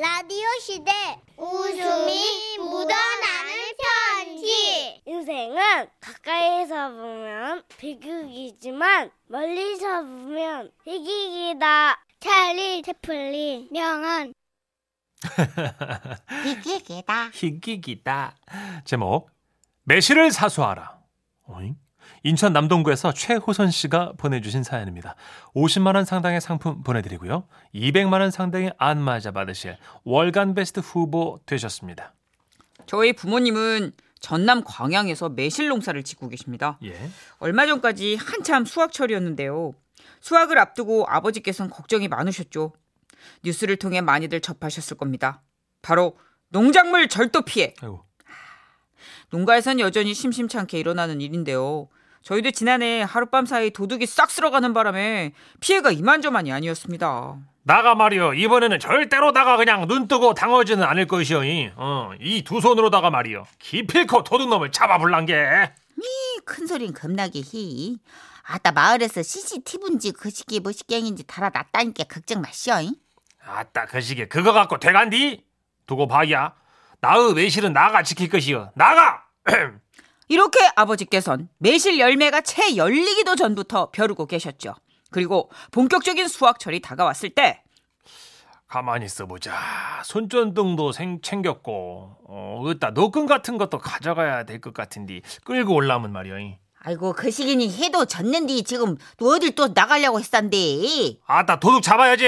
라디오 시대 웃음이 묻어나는 편지 인생은 가까이서 보면 비극이지만 멀리서 보면 희극이다. 찰리 채플린 명언 희귀기다 희귀기다. 제목 매실을 사수하라. 어잉? 인천 남동구에서 최호선 씨가 보내주신 사연입니다. 50만 원 상당의 상품 보내드리고요. 200만 원 상당의 안마자 받으실 월간 베스트 후보 되셨습니다. 저희 부모님은 전남 광양에서 매실 농사를 짓고 계십니다. 예. 얼마 전까지 한참 수확철이었는데요. 수확을 앞두고 아버지께서는 걱정이 많으셨죠. 뉴스를 통해 많이들 접하셨을 겁니다. 바로 농작물 절도 피해. 아이고. 농가에선 여전히 심심찮게 일어나는 일인데요. 저희도 지난해 하룻밤 사이 도둑이 싹 쓸어가는 바람에 피해가 이만저만이 아니었습니다. 나가 말이여 이번에는 절대로 나가 그냥 눈 뜨고 당하지는 않을 것이여 어, 이 두 손으로다가 말이여 기필코 도둑놈을 잡아불란 게큰 소린 겁나게 히. 아따 마을에서 CCTV인지 그 시기 뭐시경인지 달아놨다니까 걱정 마시오. 잉? 아따 그 시기에 그거 갖고 돼간디? 두고 봐야 나의 매실은 나가 지킬 것이여 나가 이렇게 아버지께선 매실 열매가 채 열리기도 전부터 벼르고 계셨죠. 그리고 본격적인 수확철이 다가왔을 때 가만히 있어보자. 손전등도 생, 챙겼고 어, 으따 노끈 같은 것도 가져가야 될 것 같은데 끌고 올라면 말이여 아이고 그 시기니 해도 졌는디 지금 또 어딜 또 나가려고 했단데. 아따 도둑 잡아야지.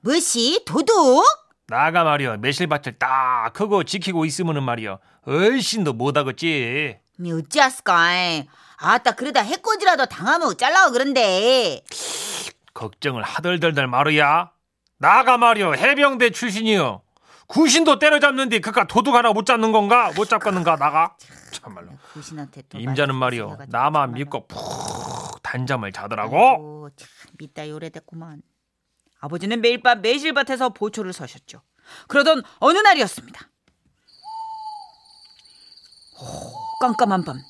뭐시? 도둑? 나가 말이여 매실밭을 딱 크고 지키고 있으면은 말이여 얼씬도 못하겠지. 미 어찌했을까? 아따 그러다 해코지라도 당하면 어쩌려고 그런데. 걱정을 하덜덜덜 마루야. 나가 말이여 해병대 출신이여. 구신도 때려잡는데 그깟 도둑 하나 못 잡는 건가? 못 잡겠는가 나가? 참말로. 구신한테 또 임자는 거슬려가지고 나만. 믿고 푹 단잠을 자더라고. 참 믿다 요래됐구만. 아버지는 매일 밤 매실밭에서 보초를 서셨죠. 그러던 어느 날이었습니다. 호, 깜깜한 밤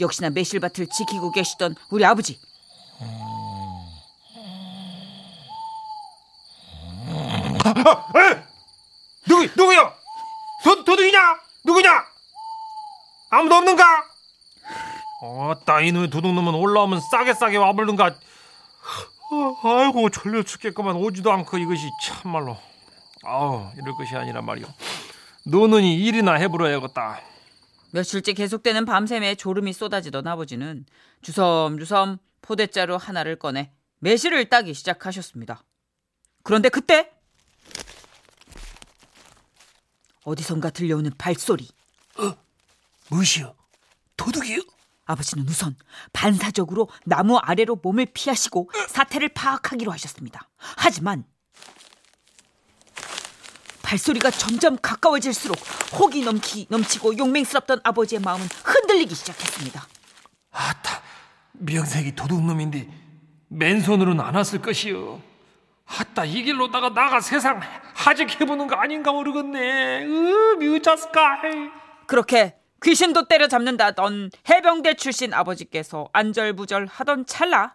역시나 매실밭을 지키고 계시던 우리 아버지 누구 누구야? 도 도둑이냐? 누구냐? 아무도 없는가? 어따 이놈의 도둑놈은 올라오면 싸게 싸게 와불는가? 어, 아이고 졸려 죽겠구만 오지도 않고 이것이 참말로 아우 이럴 것이 아니란 말이오. 이 일이나 해보려야겠다. 며칠째 계속되는 밤샘에 졸음이 쏟아지던 아버지는 주섬주섬 포대자루 하나를 꺼내 매실을 따기 시작하셨습니다. 그런데 그때 어디선가 들려오는 발소리. 무엇이여? 도둑이여? 아버지는 우선 반사적으로 나무 아래로 몸을 피하시고 사태를 파악하기로 하셨습니다. 하지만 발소리가 점점 가까워질수록 혹이 넘기, 넘치고 용맹스럽던 아버지의 마음은 흔들리기 시작했습니다. 아따 명색이 도둑놈인데 맨손으로는 안 왔을 것이여. 아따 이 길로다가 나가 세상 하직해보는 거 아닌가 모르겠네. 으 미우자스까. 그렇게 귀신도 때려잡는다던 해병대 출신 아버지께서 안절부절 하던 찰나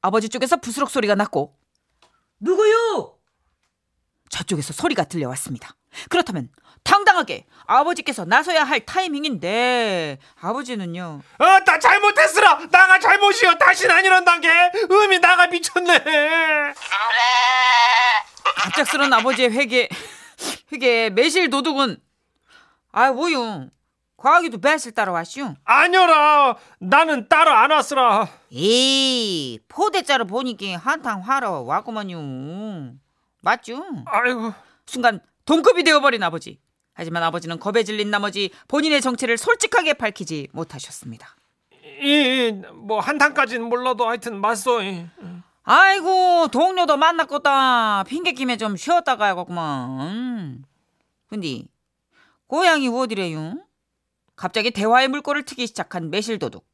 아버지 쪽에서 부스럭 소리가 났고 누구요? 저쪽에서 소리가 들려왔습니다. 그렇다면 당당하게 아버지께서 나서야 할 타이밍인데 아버지는요 아따 잘못했으라. 나가 잘못이여. 다신 안 이런단 게. 음이 나가 미쳤네. 갑작스런 아버지의 회개 회개 매실 도둑은 아 뭐요 과학이도 배실 따라 왔슈 아니라 나는 따로 안 왔으라. 에이 포대자루 보니까 한탕 화러 왔구만요. 맞죠? 아이고 순간 동급이 되어버린 아버지. 하지만 아버지는 겁에 질린 나머지 본인의 정체를 솔직하게 밝히지 못하셨습니다. 이뭐 한탕까지는 몰라도 하여튼 맞소. 이. 아이고 동료도 만났겠다. 핑계 김에 좀 쉬었다 가야겠구만. 근데 고향이 어디래요? 갑자기 대화의 물꼬를 트기 시작한 매실도둑.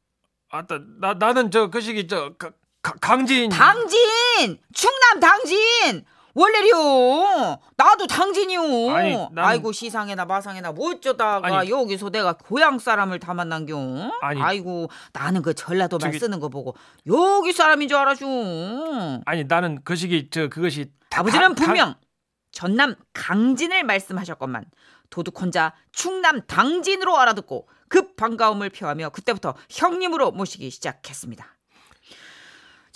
아따 나 나는 저 그 시기 저 가, 가- 강진. 당진! 충남 당진! 원래요 나도 당진이요 아니, 나는- 아이고 시상에나 마상에나 뭐 어쩌다가 아니. 여기서 내가 고향 사람을 다 만난겨 아니. 아이고 나는 그 전라도 말 저기- 쓰는 거 보고 여기 사람인 줄 알았슈 아니 나는 그 시기 저 그것이 다- 아버지는 다- 분명 전남 강진을 말씀하셨건만 도둑 혼자 충남 당진으로 알아듣고 급 반가움을 표하며 그때부터 형님으로 모시기 시작했습니다.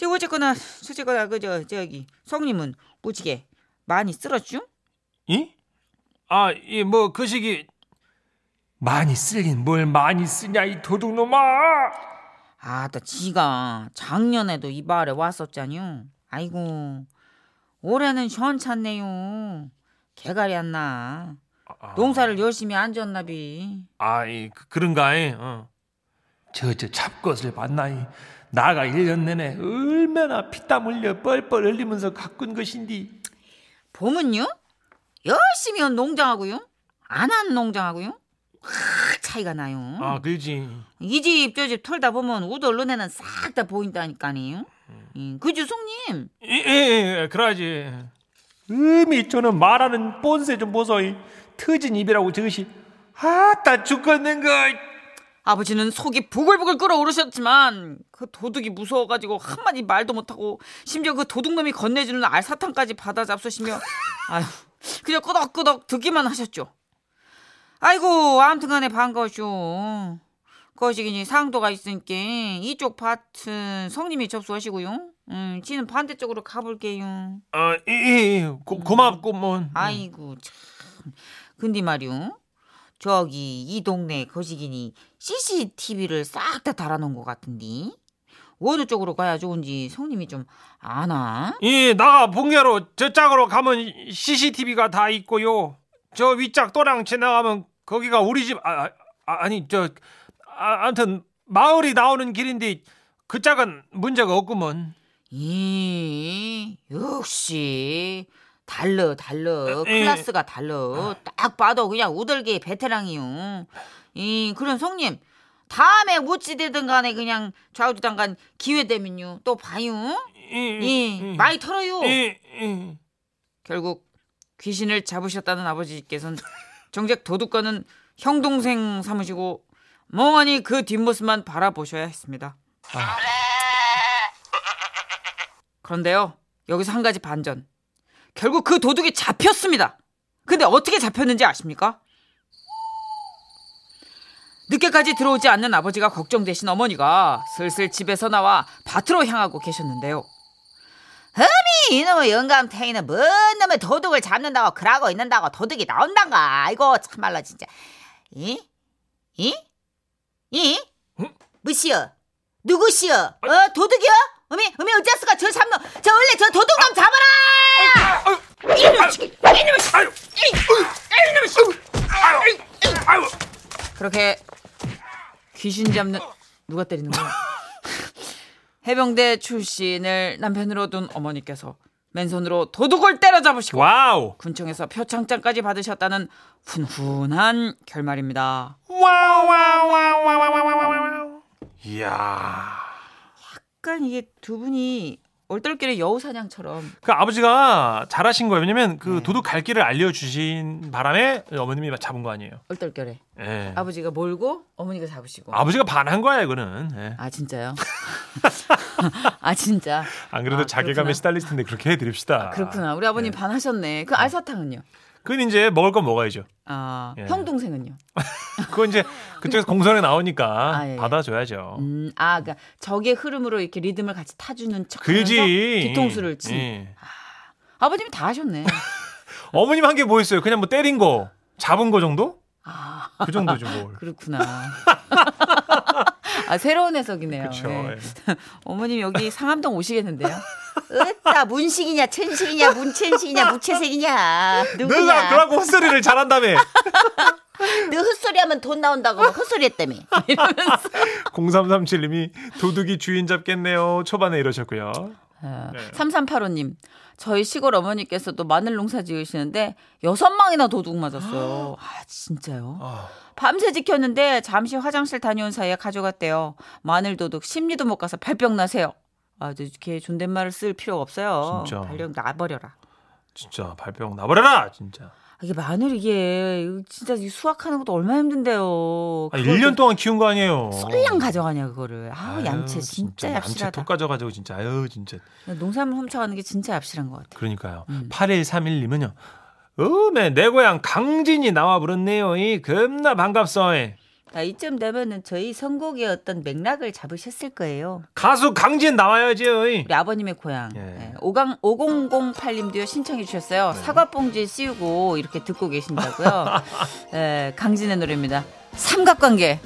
저 어쨌거나 어쨌거나 그저 저기 성님은 무지개 많이 쓸었죠? 이? 아, 이 뭐 그 시기 많이 쓸긴 뭘 많이 쓰냐 이 도둑놈아. 아따 지가 작년에도 이 마을에 왔었잖요. 아이고 올해는 현찮네요. 개갈이 안 나. 아, 농사를 열심히 안 졌나비. 아, 이 그, 그런가이. 어. 저저 잡것을 봤나이. 나가 1년 내내 얼마나 피땀 흘려 뻘뻘 흘리면서 가꾼 것인디. 봄은요? 열심히 한 농장하고요. 안 한 농장하고요. 확 차이가 나요. 아, 그지. 이 집 저 집 털다 보면 우덜 눈에는 싹 다 보인다니까요. 음, 그죠 송님? 예, 예, 예, 그러지. 음이 저는 말하는 본세 좀 보소 이. 터진 입이라고 저것이. 아따 죽겠는 거. 아버지는 속이 부글부글 끓어오르셨지만 그 도둑이 무서워가지고 한마디 말도 못하고 심지어 그 도둑놈이 건네주는 알사탕까지 받아 잡수시며 아휴 그냥 끄덕끄덕 듣기만 하셨죠. 아이고 아무튼간에 반가워쇼. 거시기니 상도가 있으니까 이쪽 밭은 성님이 접수하시고요. 음, 지는 반대쪽으로 가볼게요. 어, 이, 이, 고, 고맙고 뭐. 아이고 참. 근데 말이요. 저기 이 동네 거시기니 CCTV를 싹 다 달아놓은 것 같은데 어느 쪽으로 가야 좋은지 성님이 좀 아나? 이 나가 본게로 저 짝으로 가면 CCTV가 다 있고요. 저 위짝 또랑 지나가면 거기가 우리 집 아, 아, 니저 아, 아무튼 마을이 나오는 길인데 그 짝은 문제가 없구먼. 이 역시 달러 달러 에, 에. 클래스가 달러 딱 봐도 그냥 우들기 베테랑이요. 이 그런 성님 다음에 무찌되든 간에 그냥 좌우지단 간 기회 되면요 또 봐요. 이, 이 많이 털어요. 결국 귀신을 잡으셨다는 아버지께서는 정작 도둑과는 형 동생 삼으시고 멍하니 그 뒷모습만 바라보셔야 했습니다. 그런데요 여기서 한 가지 반전. 결국 그 도둑이 잡혔습니다. 근데 어떻게 잡혔는지 아십니까? 늦게까지 들어오지 않는 아버지가 걱정되신 어머니가 슬슬 집에서 나와 밭으로 향하고 계셨는데요. 흠이 이놈의 영감탱이는 뭔 놈의 도둑을 잡는다고 그러고 있는다고 도둑이 나온단가 아이고 참말로 진짜 이? 이? 이? 무시여 누구시여 어 도둑이여? 어미 어미 어째스가 저 잡노 저 원래 저 도둑놈 잡아라 그렇게 귀신 잡는 누가 때리는 거야? 해병대 출신을 남편으로 둔 어머니께서 맨손으로 도둑을 때려잡으시고 와우. 군청에서 표창장까지 받으셨다는 훈훈한 결말입니다. 와우. 이야. 약간 이게 두 분이 얼떨결에 여우 사냥처럼 그 아버지가 잘하신 거예요. 왜냐면 그 네. 도둑 갈 길을 알려주신 바람에 어머님이 잡은 거 아니에요. 얼떨결에 예. 아버지가 몰고 어머니가 잡으시고 아버지가 반한 거야 이거는. 예. 아 진짜요? 아 진짜 안 그래도 아, 자괴감에. 시달릴 텐데 그렇게 해드립시다. 그렇구나 우리 아버님 네. 반하셨네. 그 알사탕은요? 그건 이제 먹을 건 먹어야죠. 아 예. 형 동생은요? 그건 이제 그쪽에서 공선에 나오니까 아, 예. 받아줘야죠. 음, 아, 그러니까 적의 흐름으로 이렇게 리듬을 같이 타주는 척하면서 그지. 뒤통수를 치. 예. 아버님이 다 하셨네. 어머님 한 게 뭐 있어요? 그냥 뭐 때린 거, 잡은 거 정도? 아, 그 정도죠 뭘. 그렇구나. 아, 새로운 해석이네요. 그렇죠. 네. 예. 어머님 여기 상암동 오시겠는데요? 으따 문식이냐 천식이냐 문천식이냐 무채색이냐 누구냐 너가 그러고 헛소리를 잘한다며. 너 헛소리하면 돈 나온다고 막 헛소리 했다며 0337님이 도둑이 주인 잡겠네요. 초반에 이러셨고요. 아, 네. 3385님. 저희 시골 어머니께서도 마늘 농사 지으시는데 여섯 망이나 도둑 맞았어요. 아, 진짜요? 아, 밤새 지켰는데 잠시 화장실 다녀온 사이에 가져갔대요. 마늘 도둑 심리도 못 가서 발병 나세요. 아, 이렇게 존댓말을 쓸 필요가 없어요. 진짜. 발령 나버려라. 진짜 발병 나버려라 진짜. 아, 이게 마늘 이게 진짜 이 수확하는 것도 얼마나 힘든데요. 그걸 1년 또 동안 키운 거 아니에요. 쏠랑 가져가냐 그거를. 아, 아유, 얌체 진짜 얌체 얍실하다. 톡 가져가지고 진짜 아유 진짜 농산물 훔쳐가는 게 진짜 얍실한 것 같아. 그러니까요. 음. 8131님은요. 어메 내 고향 강진이 나와 부르네요. 이 겁나 반갑소. 이. 자, 이쯤 되면은 저희 선곡의 어떤 맥락을 잡으셨을 거예요. 가수 강진 나와야지. 이. 우리 아버님의 고향. 예. 예. 50, 5008님도요 신청해 주셨어요. 네. 사과봉지 씌우고 이렇게 듣고 계신다고요. 예, 강진의 노래입니다. 삼각관계.